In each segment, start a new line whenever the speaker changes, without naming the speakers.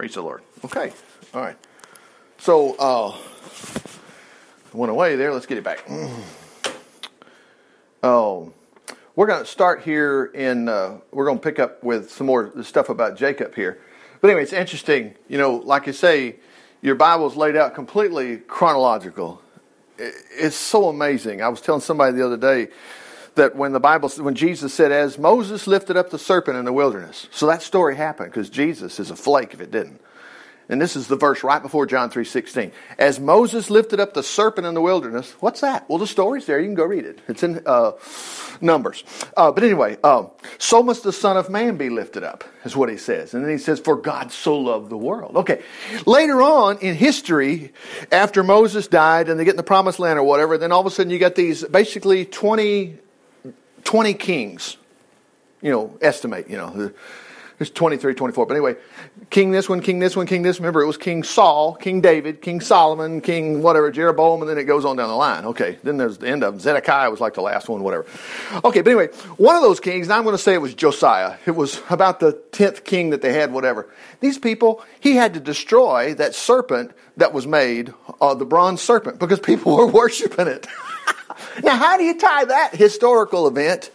Praise the Lord. Okay. All right. So, uh, went away there. Let's get it back. Oh, we're going to start here in, uh, we're going to pick up with some more stuff about Jacob here. But anyway, it's interesting. You know, like I say, your Bible's laid out completely chronological. It's so amazing. I was telling somebody the other day that when the Bible, when Jesus said, as Moses lifted up the serpent in the wilderness, so that story happened because Jesus is a flake if it didn't. And this is the verse right before John 3.16. As Moses lifted up the serpent in the wilderness, what's that? Well, the story's there. You can go read it. It's in uh, Numbers. Uh, but anyway, uh, so must the Son of Man be lifted up, is what he says. And then he says, for God so loved the world. Okay. Later on in history, after Moses died and they get in the promised land or whatever, then all of a sudden you got these basically 20, 20 kings, you know, estimate, you know. There's 23, 24. But anyway, king this one, king this one, king this. Remember, it was King Saul, King David, King Solomon, King whatever, Jeroboam, and then it goes on down the line. Okay, then there's the end of them. Zedekiah was like the last one, whatever. Okay, but anyway, one of those kings, and I'm going to say it was Josiah. It was about the 10th king that they had, whatever. These people, he had to destroy that serpent that was made, uh, the bronze serpent, because people were worshiping it. now, how do you tie that historical event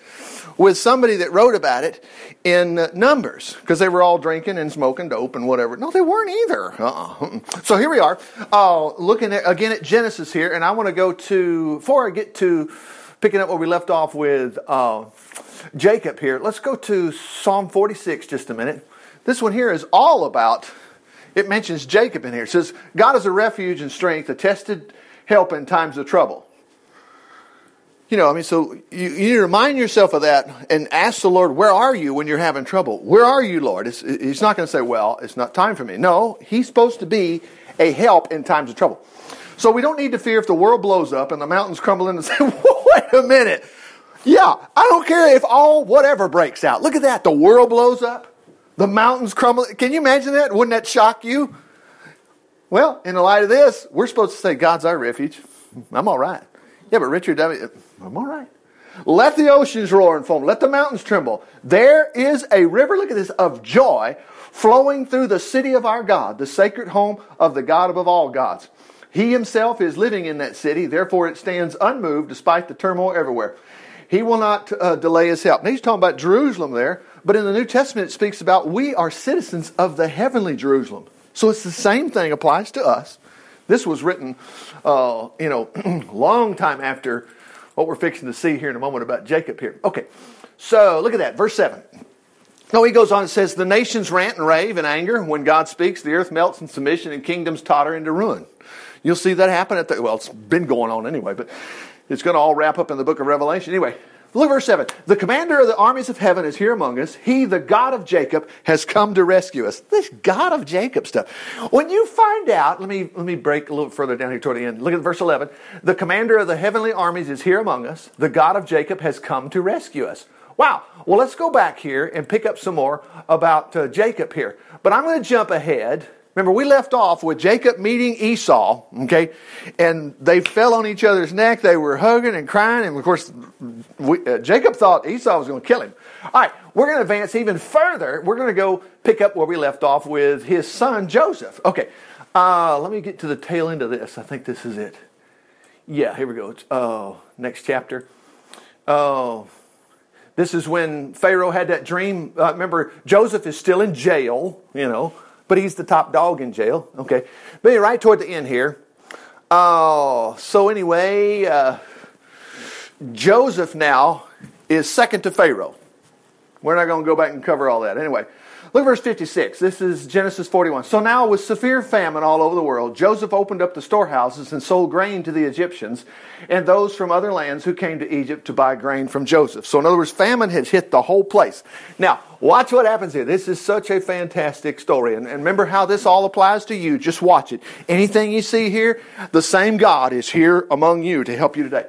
with somebody that wrote about it in Numbers because they were all drinking and smoking dope and whatever. No, they weren't either. Uh-uh. So here we are, uh, looking at, again at Genesis here, and I want to go to before I get to picking up where we left off with uh, Jacob here. Let's go to Psalm 46 just a minute. This one here is all about. It mentions Jacob in here. It says, "God is a refuge and strength, a tested help in times of trouble." You know, I mean, so you, you, remind yourself of that and ask the Lord, where are you when you're having trouble? Where are you, Lord? It's, he's not going to say, well, it's not time for me. No, he's supposed to be a help in times of trouble. So we don't need to fear if the world blows up and the mountains crumble in and say, wait a minute. Yeah, I don't care if all whatever breaks out. Look at that. The world blows up. The mountains crumble. Can you imagine that? Wouldn't that shock you? Well, in the light of this, we're supposed to say, God's our refuge. I'm all right. Yeah, but Richard, I'm all right. Let the oceans roar and foam. Let the mountains tremble. There is a river, look at this, of joy flowing through the city of our God, the sacred home of the God above all gods. He himself is living in that city, therefore it stands unmoved despite the turmoil everywhere. He will not uh, delay his help. Now he's talking about Jerusalem there, but in the New Testament it speaks about we are citizens of the heavenly Jerusalem. So it's the same thing applies to us. This was written, uh, you know, long time after what we're fixing to see here in a moment about Jacob here. Okay, so look at that, verse 7. No, he goes on and says, The nations rant and rave in anger. When God speaks, the earth melts in submission and kingdoms totter into ruin. You'll see that happen at the, well, it's been going on anyway, but it's going to all wrap up in the book of Revelation. Anyway, Look at verse 7. The commander of the armies of heaven is here among us. He, the God of Jacob, has come to rescue us. This God of Jacob stuff. When you find out, let me, let me break a little further down here toward the end. Look at verse 11. The commander of the heavenly armies is here among us. The God of Jacob has come to rescue us. Wow. Well, let's go back here and pick up some more about uh, Jacob here. But I'm going to jump ahead Remember, we left off with Jacob meeting Esau, okay? And they fell on each other's neck. They were hugging and crying. And of course, we, uh, Jacob thought Esau was going to kill him. All right, we're going to advance even further. We're going to go pick up where we left off with his son Joseph. Okay, uh, let me get to the tail end of this. I think this is it. Yeah, here we go. Oh, next chapter. Oh, this is when Pharaoh had that dream. Uh, remember, Joseph is still in jail, you know but he's the top dog in jail. Okay. But anyway, right toward the end here. Oh, so anyway, uh, Joseph now is second to Pharaoh. We're not going to go back and cover all that. Anyway, Look at verse 56. This is Genesis 41. So now, with severe famine all over the world, Joseph opened up the storehouses and sold grain to the Egyptians and those from other lands who came to Egypt to buy grain from Joseph. So, in other words, famine has hit the whole place. Now, watch what happens here. This is such a fantastic story. And, and remember how this all applies to you. Just watch it. Anything you see here, the same God is here among you to help you today.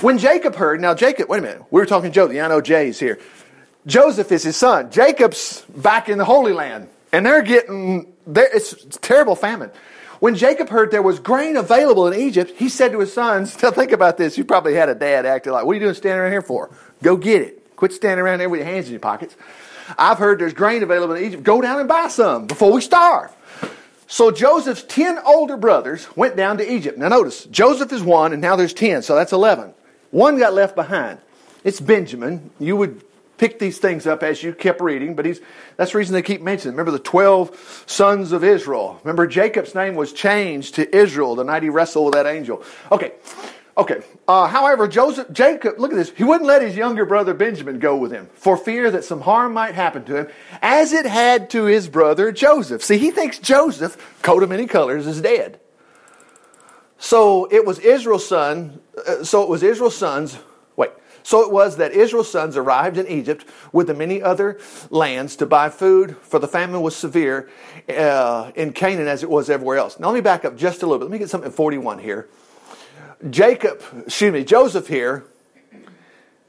When Jacob heard, now Jacob, wait a minute, we were talking Joe, the I know Jay's here. Joseph is his son. Jacob's back in the Holy Land, and they're getting, they're, it's, it's terrible famine. When Jacob heard there was grain available in Egypt, he said to his sons, Now think about this. You probably had a dad acting like, What are you doing standing around here for? Go get it. Quit standing around there with your hands in your pockets. I've heard there's grain available in Egypt. Go down and buy some before we starve. So Joseph's 10 older brothers went down to Egypt. Now notice, Joseph is one, and now there's 10, so that's 11. One got left behind. It's Benjamin. You would pick these things up as you kept reading, but he's, that's the reason they keep mentioning. Remember the 12 sons of Israel. Remember Jacob's name was changed to Israel the night he wrestled with that angel. Okay, okay. Uh, however, Joseph, Jacob, look at this. He wouldn't let his younger brother Benjamin go with him for fear that some harm might happen to him, as it had to his brother Joseph. See, he thinks Joseph, coat of many colors, is dead. So it was Israel's son. Uh, so it was Israel's sons Wait. so it was that Israel's sons arrived in Egypt with the many other lands to buy food, for the famine was severe uh, in Canaan as it was everywhere else. Now let me back up just a little bit. Let me get something 41 here. Jacob, excuse me, Joseph here,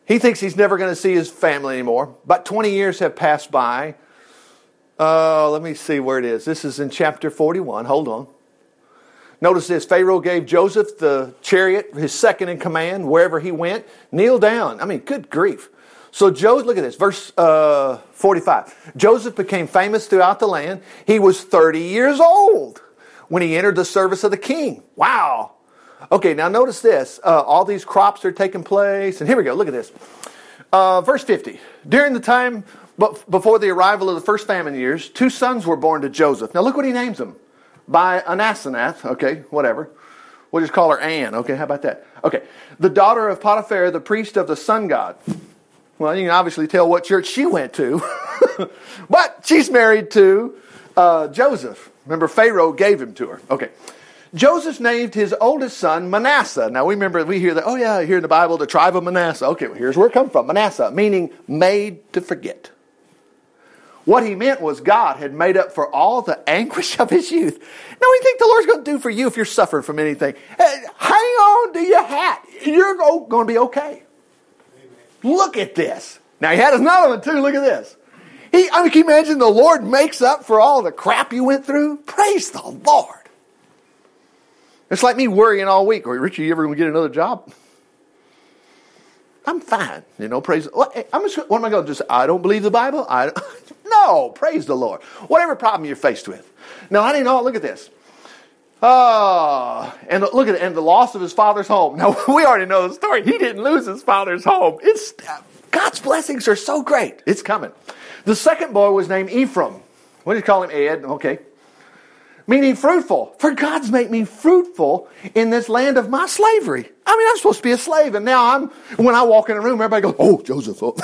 he thinks he's never going to see his family anymore. About 20 years have passed by. Uh, let me see where it is. This is in chapter 41. Hold on. Notice this Pharaoh gave Joseph the chariot, his second in command, wherever he went. Kneel down. I mean, good grief. So, Joseph, look at this, verse uh, 45. Joseph became famous throughout the land. He was 30 years old when he entered the service of the king. Wow. Okay, now notice this. Uh, all these crops are taking place. And here we go. Look at this. Uh, verse 50. During the time before the arrival of the first famine years, two sons were born to Joseph. Now, look what he names them by an Asenath, okay, whatever. We'll just call her Anne, okay, how about that? Okay, the daughter of Potiphar, the priest of the sun god. Well, you can obviously tell what church she went to, but she's married to uh, Joseph. Remember, Pharaoh gave him to her. Okay. Joseph named his oldest son Manasseh. Now we remember we hear that. Oh yeah, here in the Bible, the tribe of Manasseh. Okay, well, here's where it comes from. Manasseh, meaning made to forget. What he meant was God had made up for all the anguish of his youth. Now, you think the Lord's going to do for you if you're suffering from anything? Hang on to your hat. You're going to be okay. Amen. Look at this. Now, he had another one too. Look at this. He, I mean, can you imagine the Lord makes up for all the crap you went through? Praise the Lord. It's like me worrying all week. Or, Richard, you ever to get another job? I'm fine. You know, praise. I'm just, what am I going to just? I don't believe the Bible. I no. Praise the Lord. Whatever problem you're faced with. Now I didn't know. Look at this. Uh, and look at it, and the loss of his father's home. Now we already know the story. He didn't lose his father's home. It's God's blessings are so great. It's coming. The second boy was named Ephraim. What did you call him? Ed. Okay meaning fruitful. For God's made me fruitful in this land of my slavery. I mean, I'm supposed to be a slave, and now I'm, when I walk in a room, everybody goes, Oh, Joseph. Oh.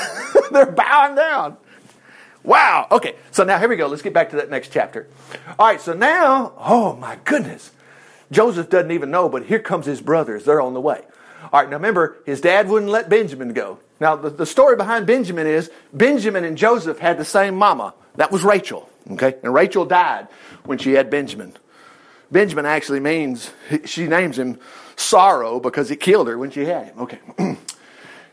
They're bowing down. Wow. Okay, so now here we go. Let's get back to that next chapter. All right, so now, oh my goodness. Joseph doesn't even know, but here comes his brothers. They're on the way. All right, now remember, his dad wouldn't let Benjamin go. Now, the, the story behind Benjamin is Benjamin and Joseph had the same mama. That was Rachel. Okay? And Rachel died when she had Benjamin. Benjamin actually means, she names him sorrow because it killed her when she had him. Okay.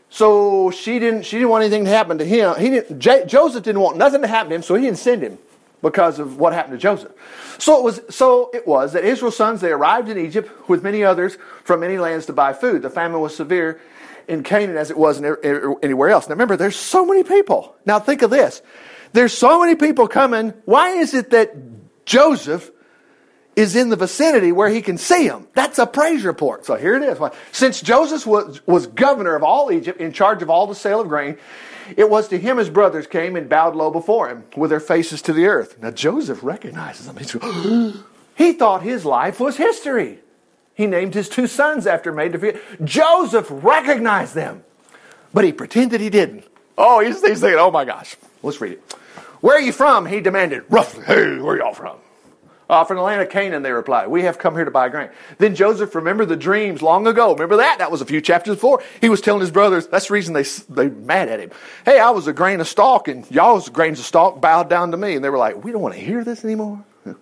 so she didn't, she didn't want anything to happen to him. He didn't, J- Joseph didn't want nothing to happen to him, so he didn't send him because of what happened to Joseph. So it was, so it was that Israel's sons, they arrived in Egypt with many others from many lands to buy food. The famine was severe in Canaan as it was er, er, anywhere else. Now remember, there's so many people. Now think of this. There's so many people coming. Why is it that Joseph is in the vicinity where he can see them? That's a praise report. So here it is. Since Joseph was, was governor of all Egypt, in charge of all the sale of grain, it was to him his brothers came and bowed low before him with their faces to the earth. Now Joseph recognizes them. he thought his life was history. He named his two sons after made to. Joseph recognized them, but he pretended he didn't. Oh, he's, he's thinking, oh my gosh. Let's read it. Where are you from? He demanded, roughly. Hey, where y'all from? Uh, from the land of Canaan, they replied. We have come here to buy grain. Then Joseph remembered the dreams long ago. Remember that? That was a few chapters before. He was telling his brothers, that's the reason they, they mad at him. Hey, I was a grain of stalk, and y'all was grains of stalk bowed down to me. And they were like, we don't want to hear this anymore.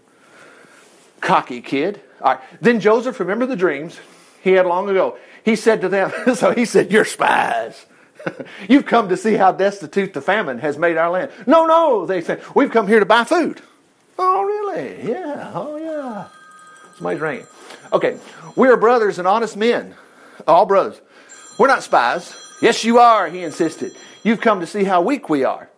Cocky kid. All right. Then Joseph remembered the dreams he had long ago. He said to them, so he said, you're spies. You've come to see how destitute the famine has made our land. No, no, they said, we've come here to buy food. Oh, really? Yeah, oh, yeah. Somebody's ringing. Okay, we are brothers and honest men, all brothers. We're not spies. Yes, you are, he insisted. You've come to see how weak we are.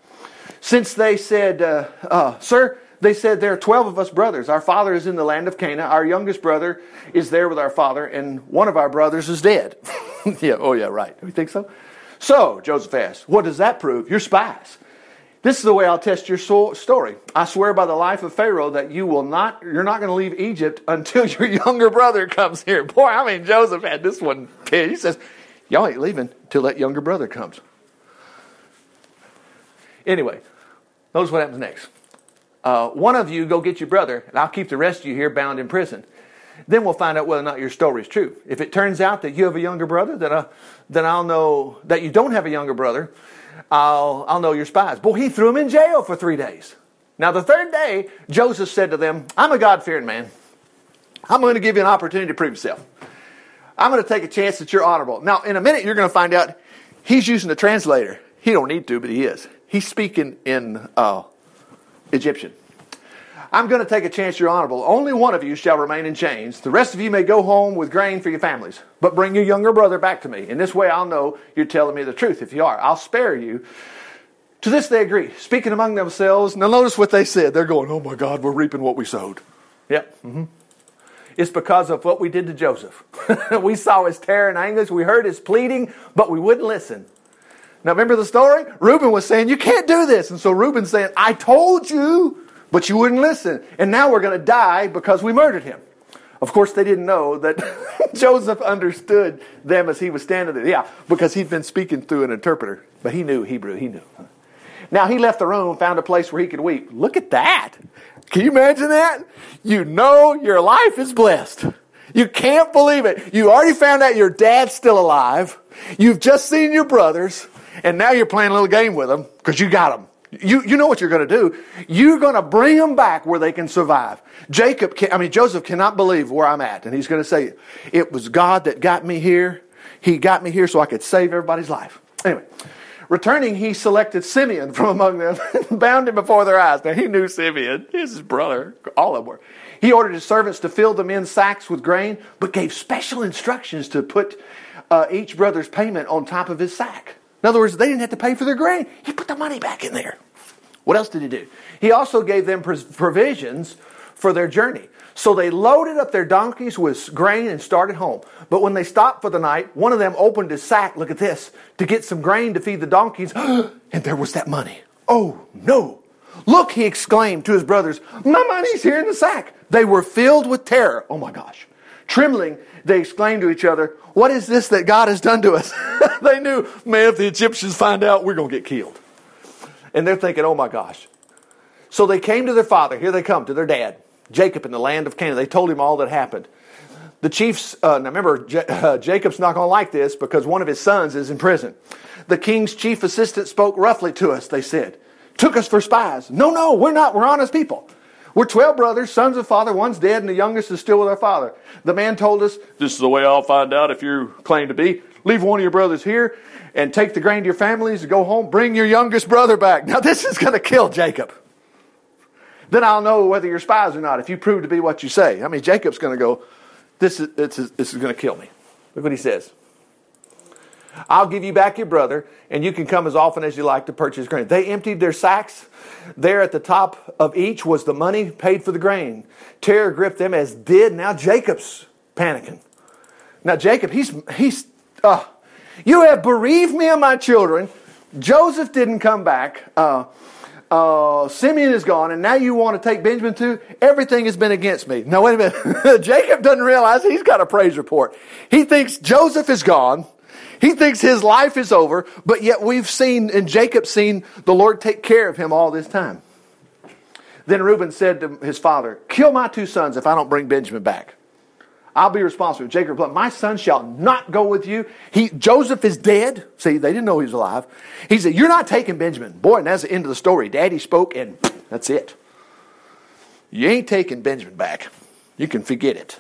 Since they said, uh, uh, Sir, They said, There are 12 of us brothers. Our father is in the land of Canaan. Our youngest brother is there with our father, and one of our brothers is dead. yeah, oh, yeah, right. You think so? So, Joseph asked, What does that prove? You're spies. This is the way I'll test your story. I swear by the life of Pharaoh that you will not, you're not going to leave Egypt until your younger brother comes here. Boy, I mean, Joseph had this one. He says, Y'all ain't leaving till that younger brother comes. Anyway, notice what happens next. Uh, one of you go get your brother, and I'll keep the rest of you here bound in prison. Then we'll find out whether or not your story is true. If it turns out that you have a younger brother, then, uh, then I'll know that you don't have a younger brother. I'll, I'll know you're spies. Boy, he threw him in jail for three days. Now, the third day, Joseph said to them, I'm a God fearing man. I'm going to give you an opportunity to prove yourself. I'm going to take a chance that you're honorable. Now, in a minute, you're going to find out he's using the translator. He don't need to, but he is. He's speaking in uh, Egyptian. I'm going to take a chance you're honorable. Only one of you shall remain in chains. The rest of you may go home with grain for your families, but bring your younger brother back to me. In this way, I'll know you're telling me the truth. If you are, I'll spare you. To this they agree, speaking among themselves. Now, notice what they said. They're going, Oh my God, we're reaping what we sowed. Yep. Mm-hmm. It's because of what we did to Joseph. we saw his terror and anguish. We heard his pleading, but we wouldn't listen. Now, remember the story? Reuben was saying, You can't do this. And so Reuben's saying, I told you, but you wouldn't listen. And now we're going to die because we murdered him. Of course, they didn't know that Joseph understood them as he was standing there. Yeah, because he'd been speaking through an interpreter, but he knew Hebrew. He knew. Now he left the room, found a place where he could weep. Look at that. Can you imagine that? You know your life is blessed. You can't believe it. You already found out your dad's still alive. You've just seen your brothers and now you're playing a little game with them because you got them. You, you know what you're going to do. You're going to bring them back where they can survive. Jacob, can, I mean, Joseph cannot believe where I'm at. And he's going to say, it was God that got me here. He got me here so I could save everybody's life. Anyway, returning, he selected Simeon from among them bound him before their eyes. Now, he knew Simeon, his brother, all of them were. He ordered his servants to fill the men's sacks with grain, but gave special instructions to put uh, each brother's payment on top of his sack. In other words, they didn't have to pay for their grain. He put the money back in there. What else did he do? He also gave them provisions for their journey. So they loaded up their donkeys with grain and started home. But when they stopped for the night, one of them opened his sack, look at this, to get some grain to feed the donkeys, and there was that money. Oh, no. Look, he exclaimed to his brothers, my money's here in the sack. They were filled with terror. Oh my gosh. Trembling, they exclaimed to each other, What is this that God has done to us? they knew, man, if the Egyptians find out, we're going to get killed. And they're thinking, Oh my gosh. So they came to their father. Here they come to their dad, Jacob in the land of Canaan. They told him all that happened. The chiefs, uh, now remember, J- uh, Jacob's not going to like this because one of his sons is in prison. The king's chief assistant spoke roughly to us, they said. Took us for spies. No, no, we're not. We're honest people. We're 12 brothers, sons of father. One's dead, and the youngest is still with our father. The man told us, This is the way I'll find out if you claim to be. Leave one of your brothers here and take the grain to your families and go home. Bring your youngest brother back. Now, this is going to kill Jacob. Then I'll know whether you're spies or not if you prove to be what you say. I mean, Jacob's going to go, This is, this is, this is going to kill me. Look what he says. I'll give you back your brother, and you can come as often as you like to purchase grain. They emptied their sacks. There at the top of each was the money paid for the grain. Terror gripped them as did now Jacob's panicking. Now Jacob, he's he's uh, you have bereaved me of my children. Joseph didn't come back. Uh, uh, Simeon is gone, and now you want to take Benjamin too? Everything has been against me. Now, wait a minute. Jacob doesn't realize he's got a praise report. He thinks Joseph is gone. He thinks his life is over, but yet we've seen, and Jacob's seen the Lord take care of him all this time. Then Reuben said to his father, Kill my two sons if I don't bring Benjamin back. I'll be responsible. Jacob replied, My son shall not go with you. He, Joseph is dead. See, they didn't know he was alive. He said, You're not taking Benjamin. Boy, and that's the end of the story. Daddy spoke, and that's it. You ain't taking Benjamin back. You can forget it.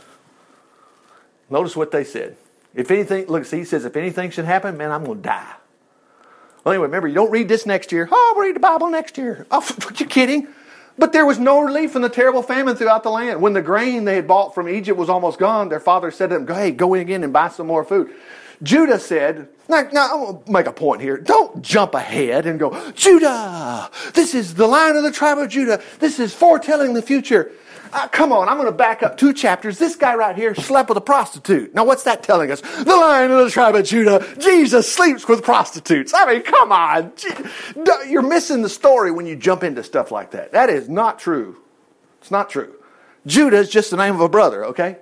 Notice what they said. If anything, look, see, he says, if anything should happen, man, I'm going to die. Well, anyway, remember, you don't read this next year. Oh, I'll read the Bible next year. Oh, are you kidding? But there was no relief from the terrible famine throughout the land. When the grain they had bought from Egypt was almost gone, their father said to them, Go, Hey, go in again and buy some more food. Judah said, now, now I'm going to make a point here. Don't jump ahead and go, Judah, this is the line of the tribe of Judah. This is foretelling the future. Uh, come on, I'm going to back up two chapters. This guy right here slept with a prostitute. Now, what's that telling us? The lion of the tribe of Judah, Jesus sleeps with prostitutes. I mean, come on. You're missing the story when you jump into stuff like that. That is not true. It's not true. Judah is just the name of a brother, okay?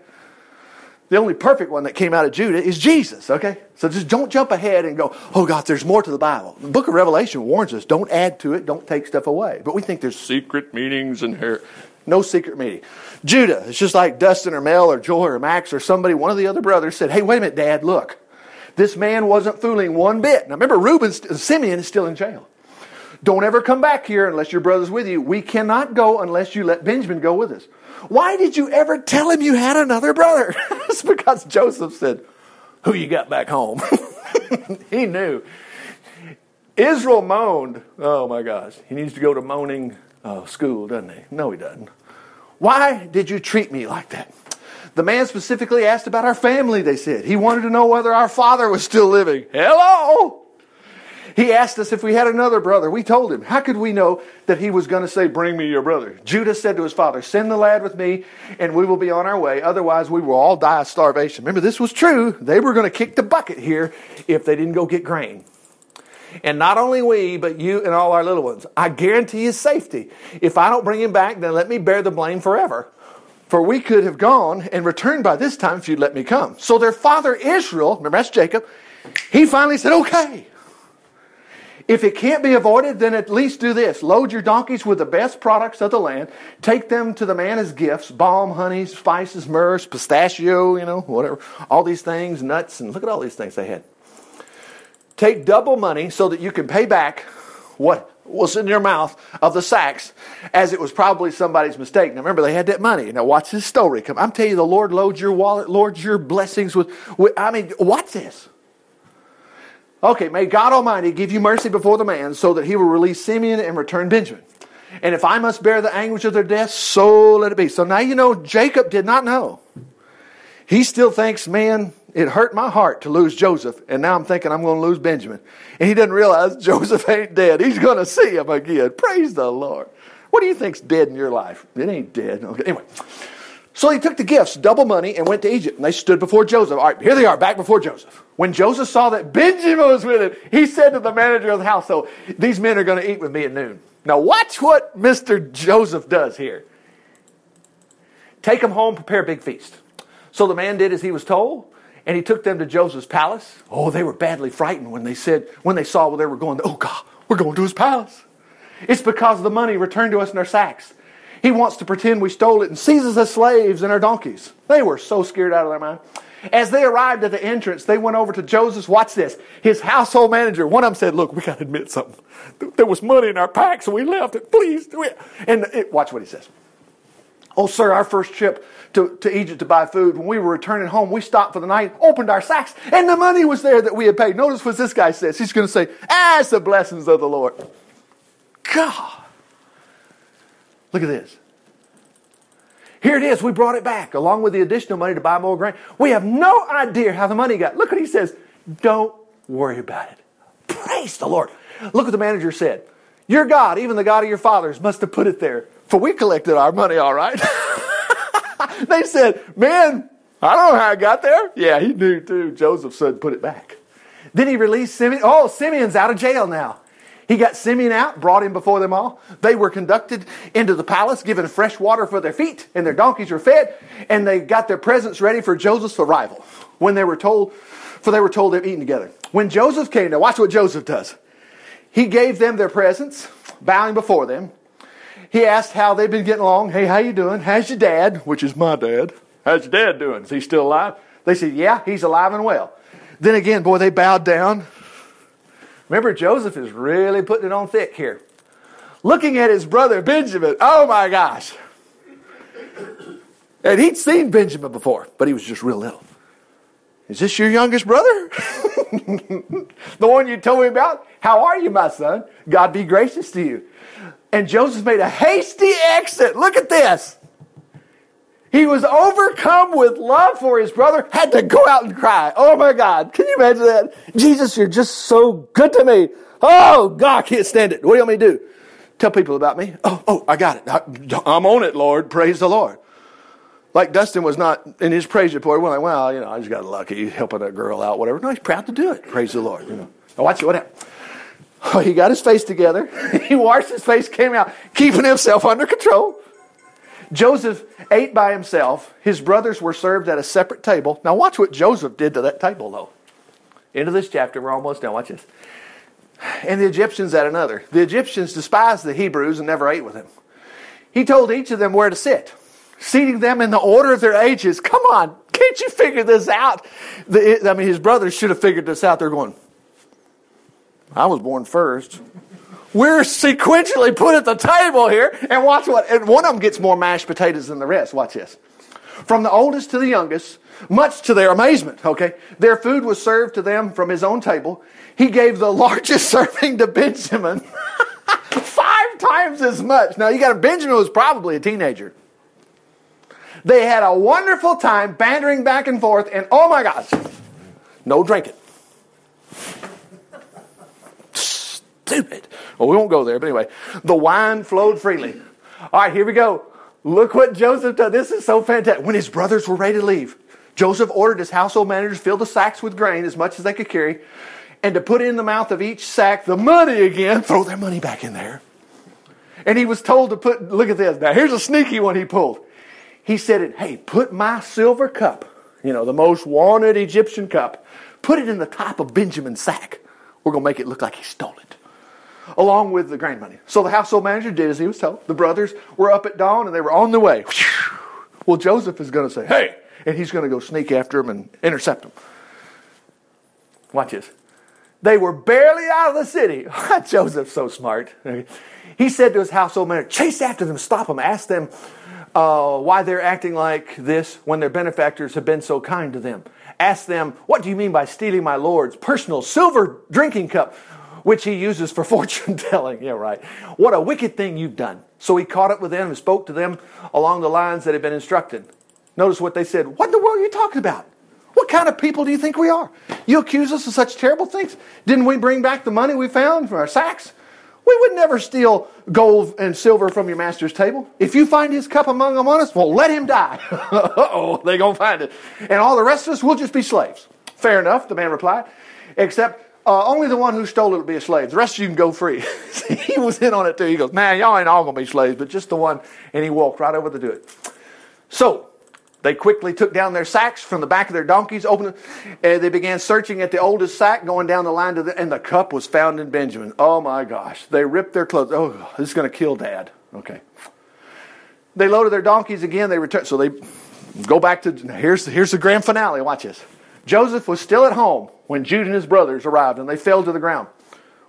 The only perfect one that came out of Judah is Jesus, okay? So just don't jump ahead and go, oh God, there's more to the Bible. The book of Revelation warns us don't add to it, don't take stuff away. But we think there's secret meanings in here. No secret meeting. Judah, it's just like Dustin or Mel or Joy or Max or somebody, one of the other brothers said, Hey, wait a minute, Dad, look. This man wasn't fooling one bit. Now remember, Reuben, Simeon is still in jail. Don't ever come back here unless your brother's with you. We cannot go unless you let Benjamin go with us. Why did you ever tell him you had another brother? it's because Joseph said, Who you got back home? he knew. Israel moaned. Oh my gosh. He needs to go to moaning uh, school, doesn't he? No, he doesn't. Why did you treat me like that? The man specifically asked about our family, they said. He wanted to know whether our father was still living. Hello! He asked us if we had another brother. We told him. How could we know that he was going to say, Bring me your brother? Judah said to his father, Send the lad with me, and we will be on our way. Otherwise, we will all die of starvation. Remember, this was true. They were going to kick the bucket here if they didn't go get grain. And not only we, but you and all our little ones. I guarantee his safety. If I don't bring him back, then let me bear the blame forever. For we could have gone and returned by this time if you'd let me come. So their father Israel, remember that's Jacob, he finally said, okay. If it can't be avoided, then at least do this. Load your donkeys with the best products of the land. Take them to the man as gifts. Balm, honey, spices, myrrh, pistachio, you know, whatever. All these things, nuts, and look at all these things they had. Take double money so that you can pay back what was in your mouth of the sacks, as it was probably somebody's mistake. Now remember, they had that money. Now watch this story. Come, I'm telling you, the Lord loads your wallet, loads your blessings with, with. I mean, watch this. Okay, may God Almighty give you mercy before the man, so that he will release Simeon and return Benjamin. And if I must bear the anguish of their death, so let it be. So now you know Jacob did not know. He still thinks, man, it hurt my heart to lose Joseph, and now I'm thinking I'm going to lose Benjamin. And he doesn't realize Joseph ain't dead. He's going to see him again. Praise the Lord. What do you think's dead in your life? It ain't dead. Okay. Anyway, so he took the gifts, double money, and went to Egypt. And they stood before Joseph. All right, here they are, back before Joseph. When Joseph saw that Benjamin was with him, he said to the manager of the household, "These men are going to eat with me at noon." Now watch what Mr. Joseph does here. Take them home, prepare a big feast. So the man did as he was told and he took them to Joseph's palace. Oh, they were badly frightened when they said, when they saw where they were going, oh God, we're going to his palace. It's because the money returned to us in our sacks. He wants to pretend we stole it and seizes us slaves and our donkeys. They were so scared out of their mind. As they arrived at the entrance, they went over to Joseph's. Watch this. His household manager, one of them said, Look, we got to admit something. There was money in our packs and we left it. Please do it. And it, watch what he says. Oh, sir, our first trip to, to Egypt to buy food. When we were returning home, we stopped for the night, opened our sacks, and the money was there that we had paid. Notice what this guy says. He's going to say, it's the blessings of the Lord. God. Look at this. Here it is. We brought it back along with the additional money to buy more grain. We have no idea how the money got. Look what he says. Don't worry about it. Praise the Lord. Look what the manager said. Your God, even the God of your fathers, must have put it there. For we collected our money all right. they said, Man, I don't know how I got there. Yeah, he knew too. Joseph said, Put it back. Then he released Simeon. Oh, Simeon's out of jail now. He got Simeon out, brought him before them all. They were conducted into the palace, given fresh water for their feet, and their donkeys were fed, and they got their presents ready for Joseph's arrival. When they were told, for they were told they're eating together. When Joseph came, now watch what Joseph does. He gave them their presents, bowing before them. He asked how they've been getting along. Hey, how you doing? How's your dad? Which is my dad. How's your dad doing? Is he still alive? They said, yeah, he's alive and well. Then again, boy, they bowed down. Remember, Joseph is really putting it on thick here. Looking at his brother Benjamin. Oh my gosh. And he'd seen Benjamin before, but he was just real little. Is this your youngest brother? the one you told me about? How are you, my son? God be gracious to you. And Joseph made a hasty exit. Look at this. He was overcome with love for his brother, had to go out and cry. Oh my God. Can you imagine that? Jesus, you're just so good to me. Oh, God, I can't stand it. What do you want me to do? Tell people about me? Oh, oh, I got it. I, I'm on it, Lord. Praise the Lord. Like Dustin was not in his praise report. We're like, well, you know, I just got lucky helping a girl out, whatever. No, he's proud to do it. Praise the Lord. You know. Now watch it. What happened? Oh, he got his face together. he washed his face, came out, keeping himself under control. Joseph ate by himself. His brothers were served at a separate table. Now watch what Joseph did to that table, though. Into this chapter, we're almost done. Watch this. And the Egyptians at another. The Egyptians despised the Hebrews and never ate with them. He told each of them where to sit seating them in the order of their ages. Come on, can't you figure this out? The, I mean, his brothers should have figured this out. They're going, I was born first. We're sequentially put at the table here, and watch what. And one of them gets more mashed potatoes than the rest. Watch this. From the oldest to the youngest, much to their amazement, okay, their food was served to them from his own table. He gave the largest serving to Benjamin, five times as much. Now, you got a Benjamin was probably a teenager. They had a wonderful time bantering back and forth, and oh my gosh, no drinking. Stupid. Well, we won't go there, but anyway, the wine flowed freely. All right, here we go. Look what Joseph did. This is so fantastic. When his brothers were ready to leave, Joseph ordered his household managers to fill the sacks with grain as much as they could carry, and to put in the mouth of each sack the money again, throw their money back in there. And he was told to put, look at this. Now, here's a sneaky one he pulled he said, Hey, put my silver cup, you know, the most wanted Egyptian cup, put it in the top of Benjamin's sack. We're going to make it look like he stole it, along with the grain money. So the household manager did as he was told. The brothers were up at dawn and they were on the way. Well, Joseph is going to say, Hey, and he's going to go sneak after him and intercept him. Watch this. They were barely out of the city. Joseph's so smart. He said to his household manager, Chase after them, stop them, ask them uh, why they're acting like this when their benefactors have been so kind to them. Ask them, What do you mean by stealing my Lord's personal silver drinking cup, which he uses for fortune telling? Yeah, right. What a wicked thing you've done. So he caught up with them and spoke to them along the lines that had been instructed. Notice what they said. What in the world are you talking about? What kind of people do you think we are? You accuse us of such terrible things. Didn't we bring back the money we found from our sacks? We would never steal gold and silver from your master's table. If you find his cup among them us, well, let him die. oh, they're going to find it. And all the rest of us will just be slaves. Fair enough, the man replied. Except uh, only the one who stole it will be a slave. The rest of you can go free. he was in on it too. He goes, man, y'all ain't all going to be slaves, but just the one. And he walked right over to do it. So, they quickly took down their sacks from the back of their donkeys, opened and they began searching at the oldest sack, going down the line to the, and the cup was found in Benjamin. Oh my gosh. They ripped their clothes. Oh, this is going to kill dad. Okay. They loaded their donkeys again. They returned. So they go back to, here's, here's the grand finale. Watch this. Joseph was still at home when Judah and his brothers arrived and they fell to the ground.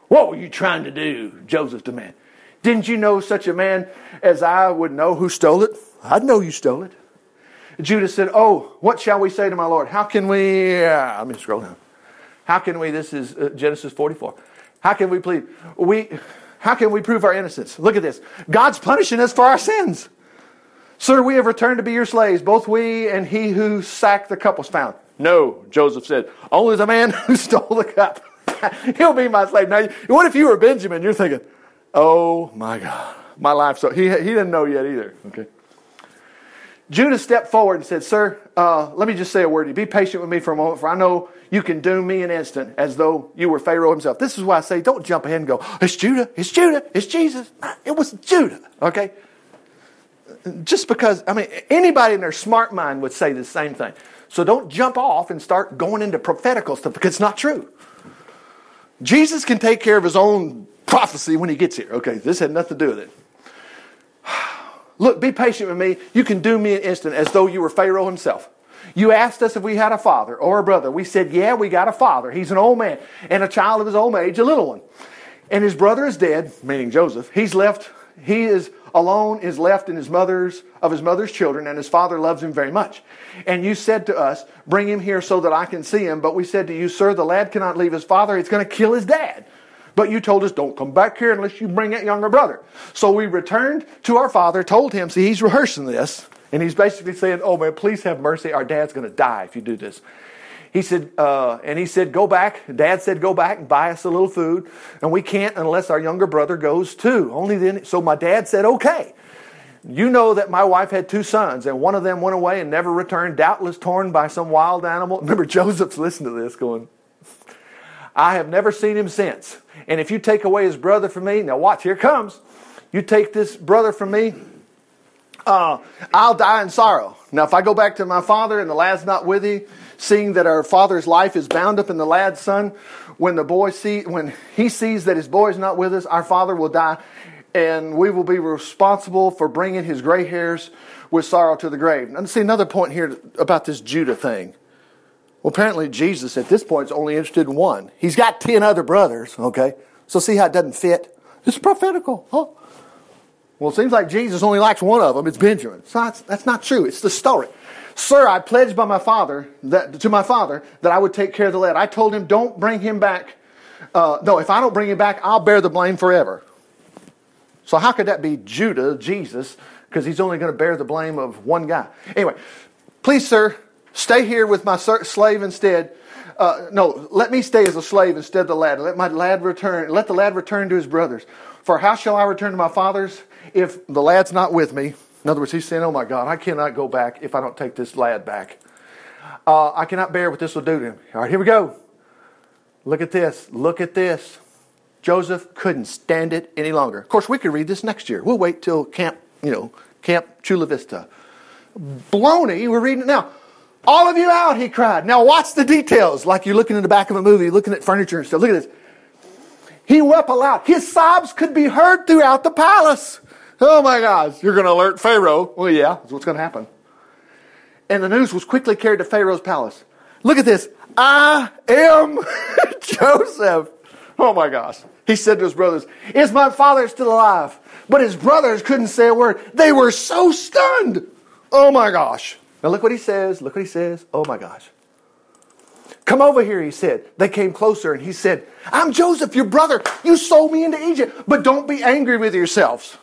What were you trying to do? Joseph demanded. Didn't you know such a man as I would know who stole it? I'd know you stole it. Judah said, Oh, what shall we say to my Lord? How can we, uh, let me scroll down. How can we, this is uh, Genesis 44. How can we plead? We, how can we prove our innocence? Look at this. God's punishing us for our sins. Sir, we have returned to be your slaves. Both we and he who sacked the cup was found. No, Joseph said. Only the man who stole the cup. He'll be my slave. Now, what if you were Benjamin? You're thinking, oh my God, my life. So he, he didn't know yet either. Okay. Judah stepped forward and said, Sir, uh, let me just say a word to you. Be patient with me for a moment, for I know you can doom me an instant as though you were Pharaoh himself. This is why I say don't jump ahead and go, It's Judah, it's Judah, it's Jesus. It was Judah, okay? Just because, I mean, anybody in their smart mind would say the same thing. So don't jump off and start going into prophetical stuff because it's not true. Jesus can take care of his own prophecy when he gets here. Okay, this had nothing to do with it. Look, be patient with me. You can do me an instant as though you were Pharaoh himself. You asked us if we had a father or a brother. We said, Yeah, we got a father. He's an old man and a child of his old age, a little one. And his brother is dead, meaning Joseph. He's left, he is alone, is left in his mother's of his mother's children, and his father loves him very much. And you said to us, Bring him here so that I can see him. But we said to you, Sir, the lad cannot leave his father. It's going to kill his dad. But you told us, don't come back here unless you bring that younger brother. So we returned to our father, told him, see, he's rehearsing this. And he's basically saying, oh man, please have mercy. Our dad's going to die if you do this. He said, uh, and he said, go back. Dad said, go back and buy us a little food. And we can't unless our younger brother goes too. Only then. So my dad said, okay. You know that my wife had two sons, and one of them went away and never returned, doubtless torn by some wild animal. Remember, Joseph's listening to this going, I have never seen him since. And if you take away his brother from me, now watch, here comes. You take this brother from me, uh, I'll die in sorrow. Now, if I go back to my father and the lad's not with you, seeing that our father's life is bound up in the lad's son, when the boy see when he sees that his boy is not with us, our father will die, and we will be responsible for bringing his gray hairs with sorrow to the grave. And see another point here about this Judah thing. Well, apparently Jesus at this point is only interested in one. He's got ten other brothers. Okay, so see how it doesn't fit. It's prophetical. Huh? Well, it seems like Jesus only likes one of them. It's Benjamin. So that's, that's not true. It's the story. Sir, I pledged by my father that to my father that I would take care of the lad. I told him, don't bring him back. Uh, no, if I don't bring him back, I'll bear the blame forever. So how could that be Judah, Jesus, because he's only going to bear the blame of one guy? Anyway, please, sir, stay here with my slave instead. Uh, no, let me stay as a slave instead of the lad. Let my lad return. Let the lad return to his brothers. For how shall I return to my fathers if the lad's not with me? In other words, he's saying, Oh my God, I cannot go back if I don't take this lad back. Uh, I cannot bear what this will do to him. All right, here we go. Look at this. Look at this. Joseph couldn't stand it any longer. Of course, we could read this next year. We'll wait till Camp, you know, Camp Chula Vista. Baloney, we're reading it now. All of you out, he cried. Now watch the details, like you're looking in the back of a movie, looking at furniture and stuff. Look at this. He wept aloud. His sobs could be heard throughout the palace. Oh my gosh, you're going to alert Pharaoh. Well, yeah, that's what's going to happen. And the news was quickly carried to Pharaoh's palace. Look at this. I am Joseph. Oh my gosh. He said to his brothers, Is my father still alive? But his brothers couldn't say a word. They were so stunned. Oh my gosh. Now look what he says. Look what he says. Oh my gosh. Come over here, he said. They came closer and he said, I'm Joseph, your brother. You sold me into Egypt, but don't be angry with yourselves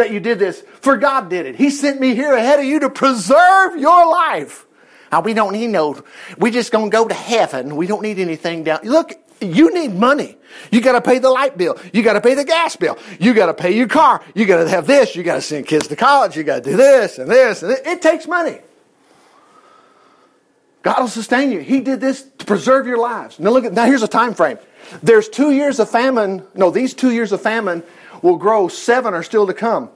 that you did this, for God did it. He sent me here ahead of you to preserve your life. Now, we don't need no, we just gonna go to heaven. We don't need anything down. Look, you need money. You gotta pay the light bill. You gotta pay the gas bill. You gotta pay your car. You gotta have this. You gotta send kids to college. You gotta do this and this and this. It takes money. God will sustain you. He did this to preserve your lives. Now look at now here's a time frame. There's two years of famine. No, these two years of famine will grow. Seven are still to come.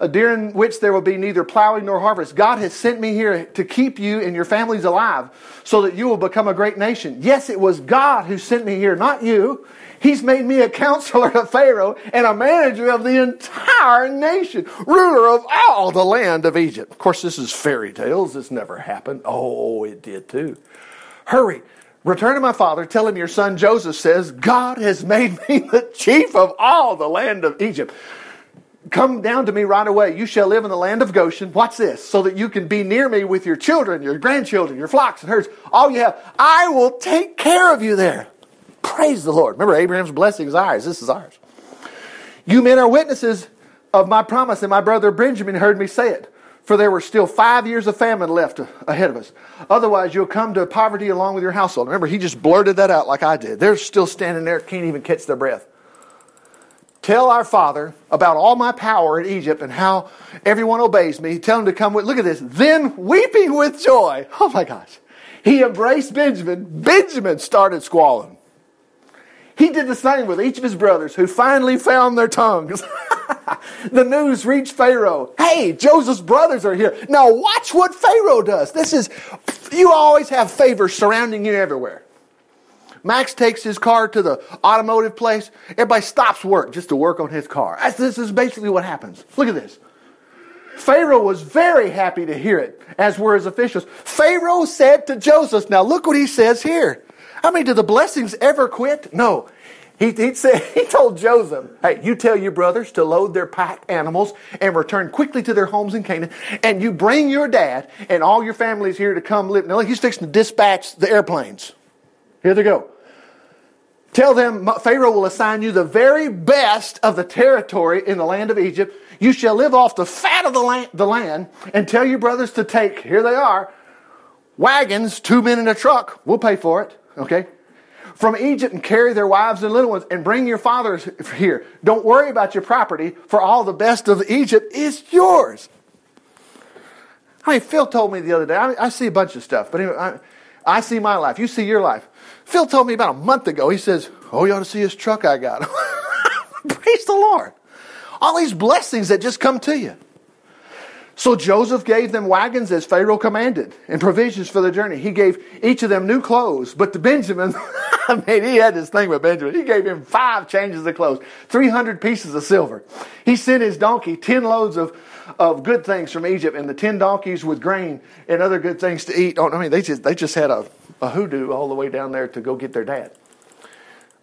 Uh, during which there will be neither plowing nor harvest. God has sent me here to keep you and your families alive so that you will become a great nation. Yes, it was God who sent me here, not you. He's made me a counselor of Pharaoh and a manager of the entire nation, ruler of all the land of Egypt. Of course, this is fairy tales. This never happened. Oh, it did too. Hurry. Return to my father. Tell him your son Joseph says, God has made me the chief of all the land of Egypt. Come down to me right away. You shall live in the land of Goshen. Watch this, so that you can be near me with your children, your grandchildren, your flocks and herds, all you have. I will take care of you there. Praise the Lord. Remember, Abraham's blessing is ours. This is ours. You men are witnesses of my promise, and my brother Benjamin heard me say it. For there were still five years of famine left ahead of us. Otherwise, you'll come to poverty along with your household. Remember, he just blurted that out like I did. They're still standing there, can't even catch their breath. Tell our father about all my power in Egypt and how everyone obeys me. Tell him to come with. Look at this. Then weeping with joy. Oh my gosh. He embraced Benjamin. Benjamin started squalling. He did the same with each of his brothers who finally found their tongues. the news reached Pharaoh. Hey, Joseph's brothers are here. Now watch what Pharaoh does. This is, you always have favors surrounding you everywhere. Max takes his car to the automotive place. Everybody stops work just to work on his car. This is basically what happens. Look at this. Pharaoh was very happy to hear it, as were his officials. Pharaoh said to Joseph, now look what he says here. I mean, do the blessings ever quit? No. He, he, said, he told Joseph, hey, you tell your brothers to load their pack animals and return quickly to their homes in Canaan, and you bring your dad and all your families here to come live. Now, he's fixing to dispatch the airplanes. Here they go. Tell them Pharaoh will assign you the very best of the territory in the land of Egypt. You shall live off the fat of the land, the land and tell your brothers to take, here they are, wagons, two men in a truck. We'll pay for it, okay? From Egypt and carry their wives and little ones and bring your fathers here. Don't worry about your property, for all the best of Egypt is yours. I mean, Phil told me the other day, I, I see a bunch of stuff, but anyway, I, I see my life. You see your life. Phil told me about a month ago, he says, Oh, you ought to see this truck I got. Praise the Lord. All these blessings that just come to you. So Joseph gave them wagons as Pharaoh commanded and provisions for the journey. He gave each of them new clothes. But to Benjamin, I mean, he had this thing with Benjamin. He gave him five changes of clothes, 300 pieces of silver. He sent his donkey 10 loads of, of good things from Egypt and the 10 donkeys with grain and other good things to eat. Oh, I mean, they just, they just had a, a hoodoo all the way down there to go get their dad.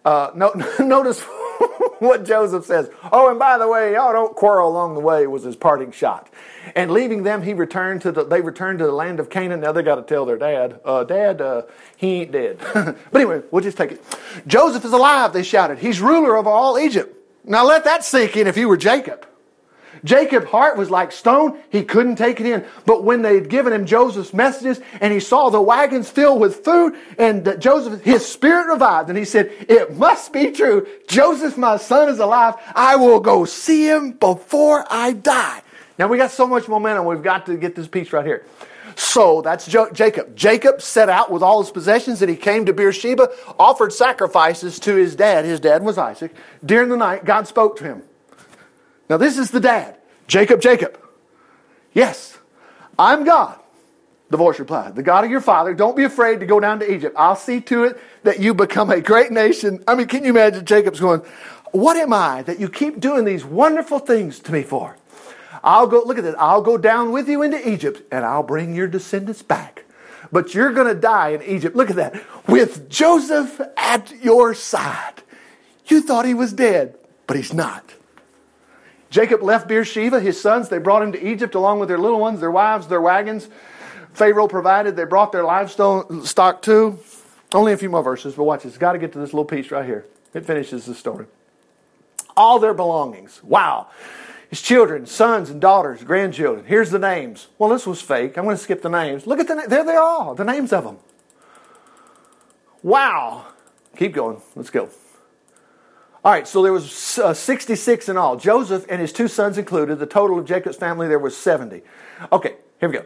Uh, no, notice what Joseph says. Oh, and by the way, y'all don't quarrel along the way was his parting shot. And leaving them, he returned to the. They returned to the land of Canaan. Now they got to tell their dad, uh, "Dad, uh, he ain't dead." but anyway, we'll just take it. Joseph is alive. They shouted. He's ruler of all Egypt. Now let that sink in. If you were Jacob. Jacob's heart was like stone. He couldn't take it in. But when they had given him Joseph's messages and he saw the wagons filled with food and Joseph, his spirit revived and he said, it must be true. Joseph, my son is alive. I will go see him before I die. Now we got so much momentum. We've got to get this piece right here. So that's Jacob. Jacob set out with all his possessions and he came to Beersheba, offered sacrifices to his dad. His dad was Isaac. During the night, God spoke to him. Now, this is the dad. Jacob, Jacob. Yes, I'm God. The voice replied, The God of your father, don't be afraid to go down to Egypt. I'll see to it that you become a great nation. I mean, can you imagine Jacob's going, What am I that you keep doing these wonderful things to me for? I'll go, look at this, I'll go down with you into Egypt and I'll bring your descendants back. But you're going to die in Egypt. Look at that. With Joseph at your side. You thought he was dead, but he's not. Jacob left Beersheba, his sons, they brought him to Egypt along with their little ones, their wives, their wagons. Pharaoh provided, they brought their livestock too. Only a few more verses, but watch this. Got to get to this little piece right here. It finishes the story. All their belongings. Wow. His children, sons and daughters, grandchildren. Here's the names. Well, this was fake. I'm going to skip the names. Look at the there they are, the names of them. Wow. Keep going. Let's go. All right, so there was uh, 66 in all. Joseph and his two sons included. The total of Jacob's family there was 70. Okay, here we go.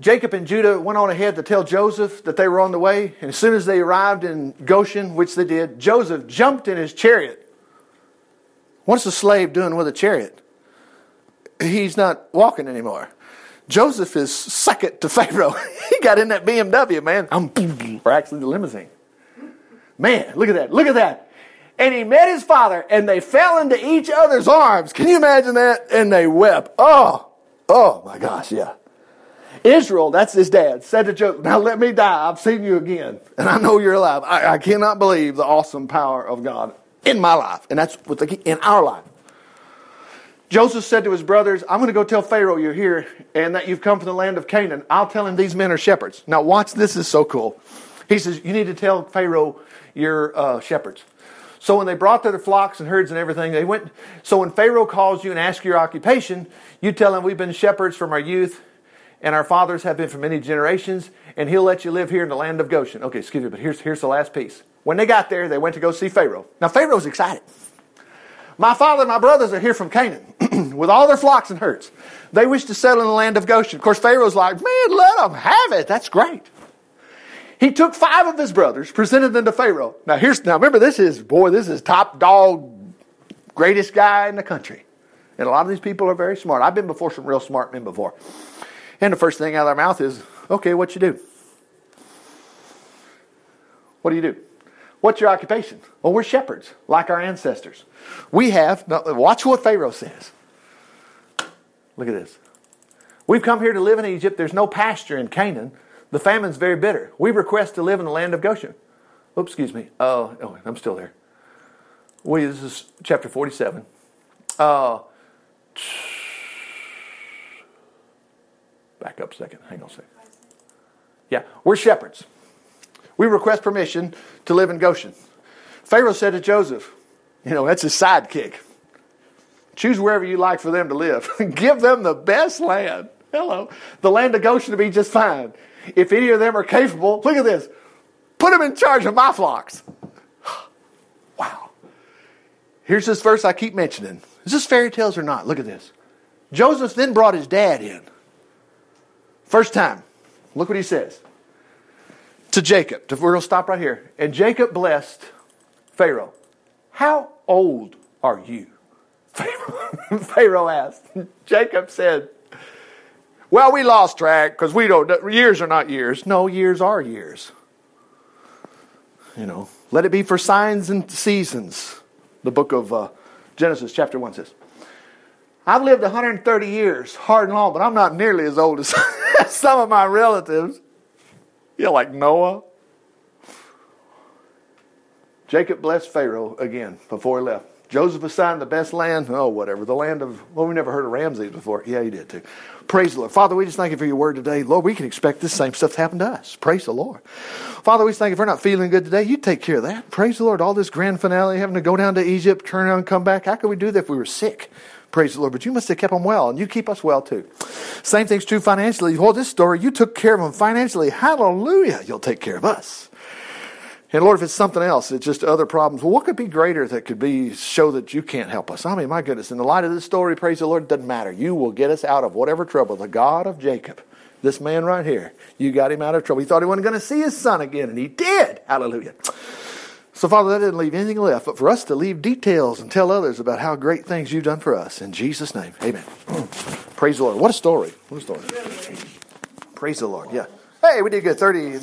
Jacob and Judah went on ahead to tell Joseph that they were on the way, and as soon as they arrived in Goshen, which they did, Joseph jumped in his chariot. What's a slave doing with a chariot? He's not walking anymore. Joseph is second to Pharaoh. he got in that BMW, man. I'm, or actually the limousine. Man, look at that. Look at that and he met his father and they fell into each other's arms. Can you imagine that? And they wept. Oh, oh my gosh, yeah. Israel, that's his dad, said to Joseph, Now let me die. I've seen you again. And I know you're alive. I, I cannot believe the awesome power of God in my life. And that's what the, in our life. Joseph said to his brothers, I'm going to go tell Pharaoh you're here and that you've come from the land of Canaan. I'll tell him these men are shepherds. Now, watch, this is so cool. He says, You need to tell Pharaoh you're uh, shepherds. So when they brought their flocks and herds and everything, they went. So when Pharaoh calls you and asks your occupation, you tell him we've been shepherds from our youth, and our fathers have been for many generations, and he'll let you live here in the land of Goshen. Okay, excuse me, but here's here's the last piece. When they got there, they went to go see Pharaoh. Now Pharaoh's excited. My father and my brothers are here from Canaan with all their flocks and herds. They wish to settle in the land of Goshen. Of course, Pharaoh's like, man, let them have it. That's great. He took five of his brothers, presented them to Pharaoh. Now here's now remember this is boy, this is top dog, greatest guy in the country. And a lot of these people are very smart. I've been before some real smart men before. And the first thing out of their mouth is, okay, what you do? What do you do? What's your occupation? Well, we're shepherds, like our ancestors. We have, watch what Pharaoh says. Look at this. We've come here to live in Egypt. There's no pasture in Canaan. The famine's very bitter. We request to live in the land of Goshen. Oops, excuse me. Uh, oh, I'm still there. We, this is chapter 47. Uh, back up a second. Hang on a second. Yeah, we're shepherds. We request permission to live in Goshen. Pharaoh said to Joseph, you know, that's his sidekick. Choose wherever you like for them to live. Give them the best land. Hello. The land of Goshen to be just fine. If any of them are capable, look at this. Put them in charge of my flocks. wow. Here's this verse I keep mentioning. Is this fairy tales or not? Look at this. Joseph then brought his dad in. First time. Look what he says to Jacob. We're going to stop right here. And Jacob blessed Pharaoh. How old are you? Pharaoh, Pharaoh asked. Jacob said, Well, we lost track because we don't, years are not years. No, years are years. You know, let it be for signs and seasons. The book of uh, Genesis, chapter 1 says. I've lived 130 years, hard and long, but I'm not nearly as old as some of my relatives. Yeah, like Noah. Jacob blessed Pharaoh again before he left. Joseph assigned the best land. Oh, whatever. The land of, well, we never heard of Ramses before. Yeah, he did too. Praise the Lord. Father, we just thank you for your word today. Lord, we can expect this same stuff to happen to us. Praise the Lord. Father, we thank you if we're not feeling good today. You take care of that. Praise the Lord. All this grand finale, having to go down to Egypt, turn around come back. How could we do that if we were sick? Praise the Lord. But you must have kept them well, and you keep us well too. Same thing's true financially. You hold this story, you took care of them financially. Hallelujah. You'll take care of us. And Lord, if it's something else, it's just other problems. Well, what could be greater that could be show that you can't help us? I mean, my goodness, in the light of this story, praise the Lord, it doesn't matter. You will get us out of whatever trouble. The God of Jacob, this man right here, you got him out of trouble. He thought he wasn't going to see his son again, and he did. Hallelujah. So, Father, that didn't leave anything left but for us to leave details and tell others about how great things you've done for us. In Jesus' name, amen. Praise the Lord. What a story. What a story. Praise the Lord. Yeah. Hey, we did good. 30, 30.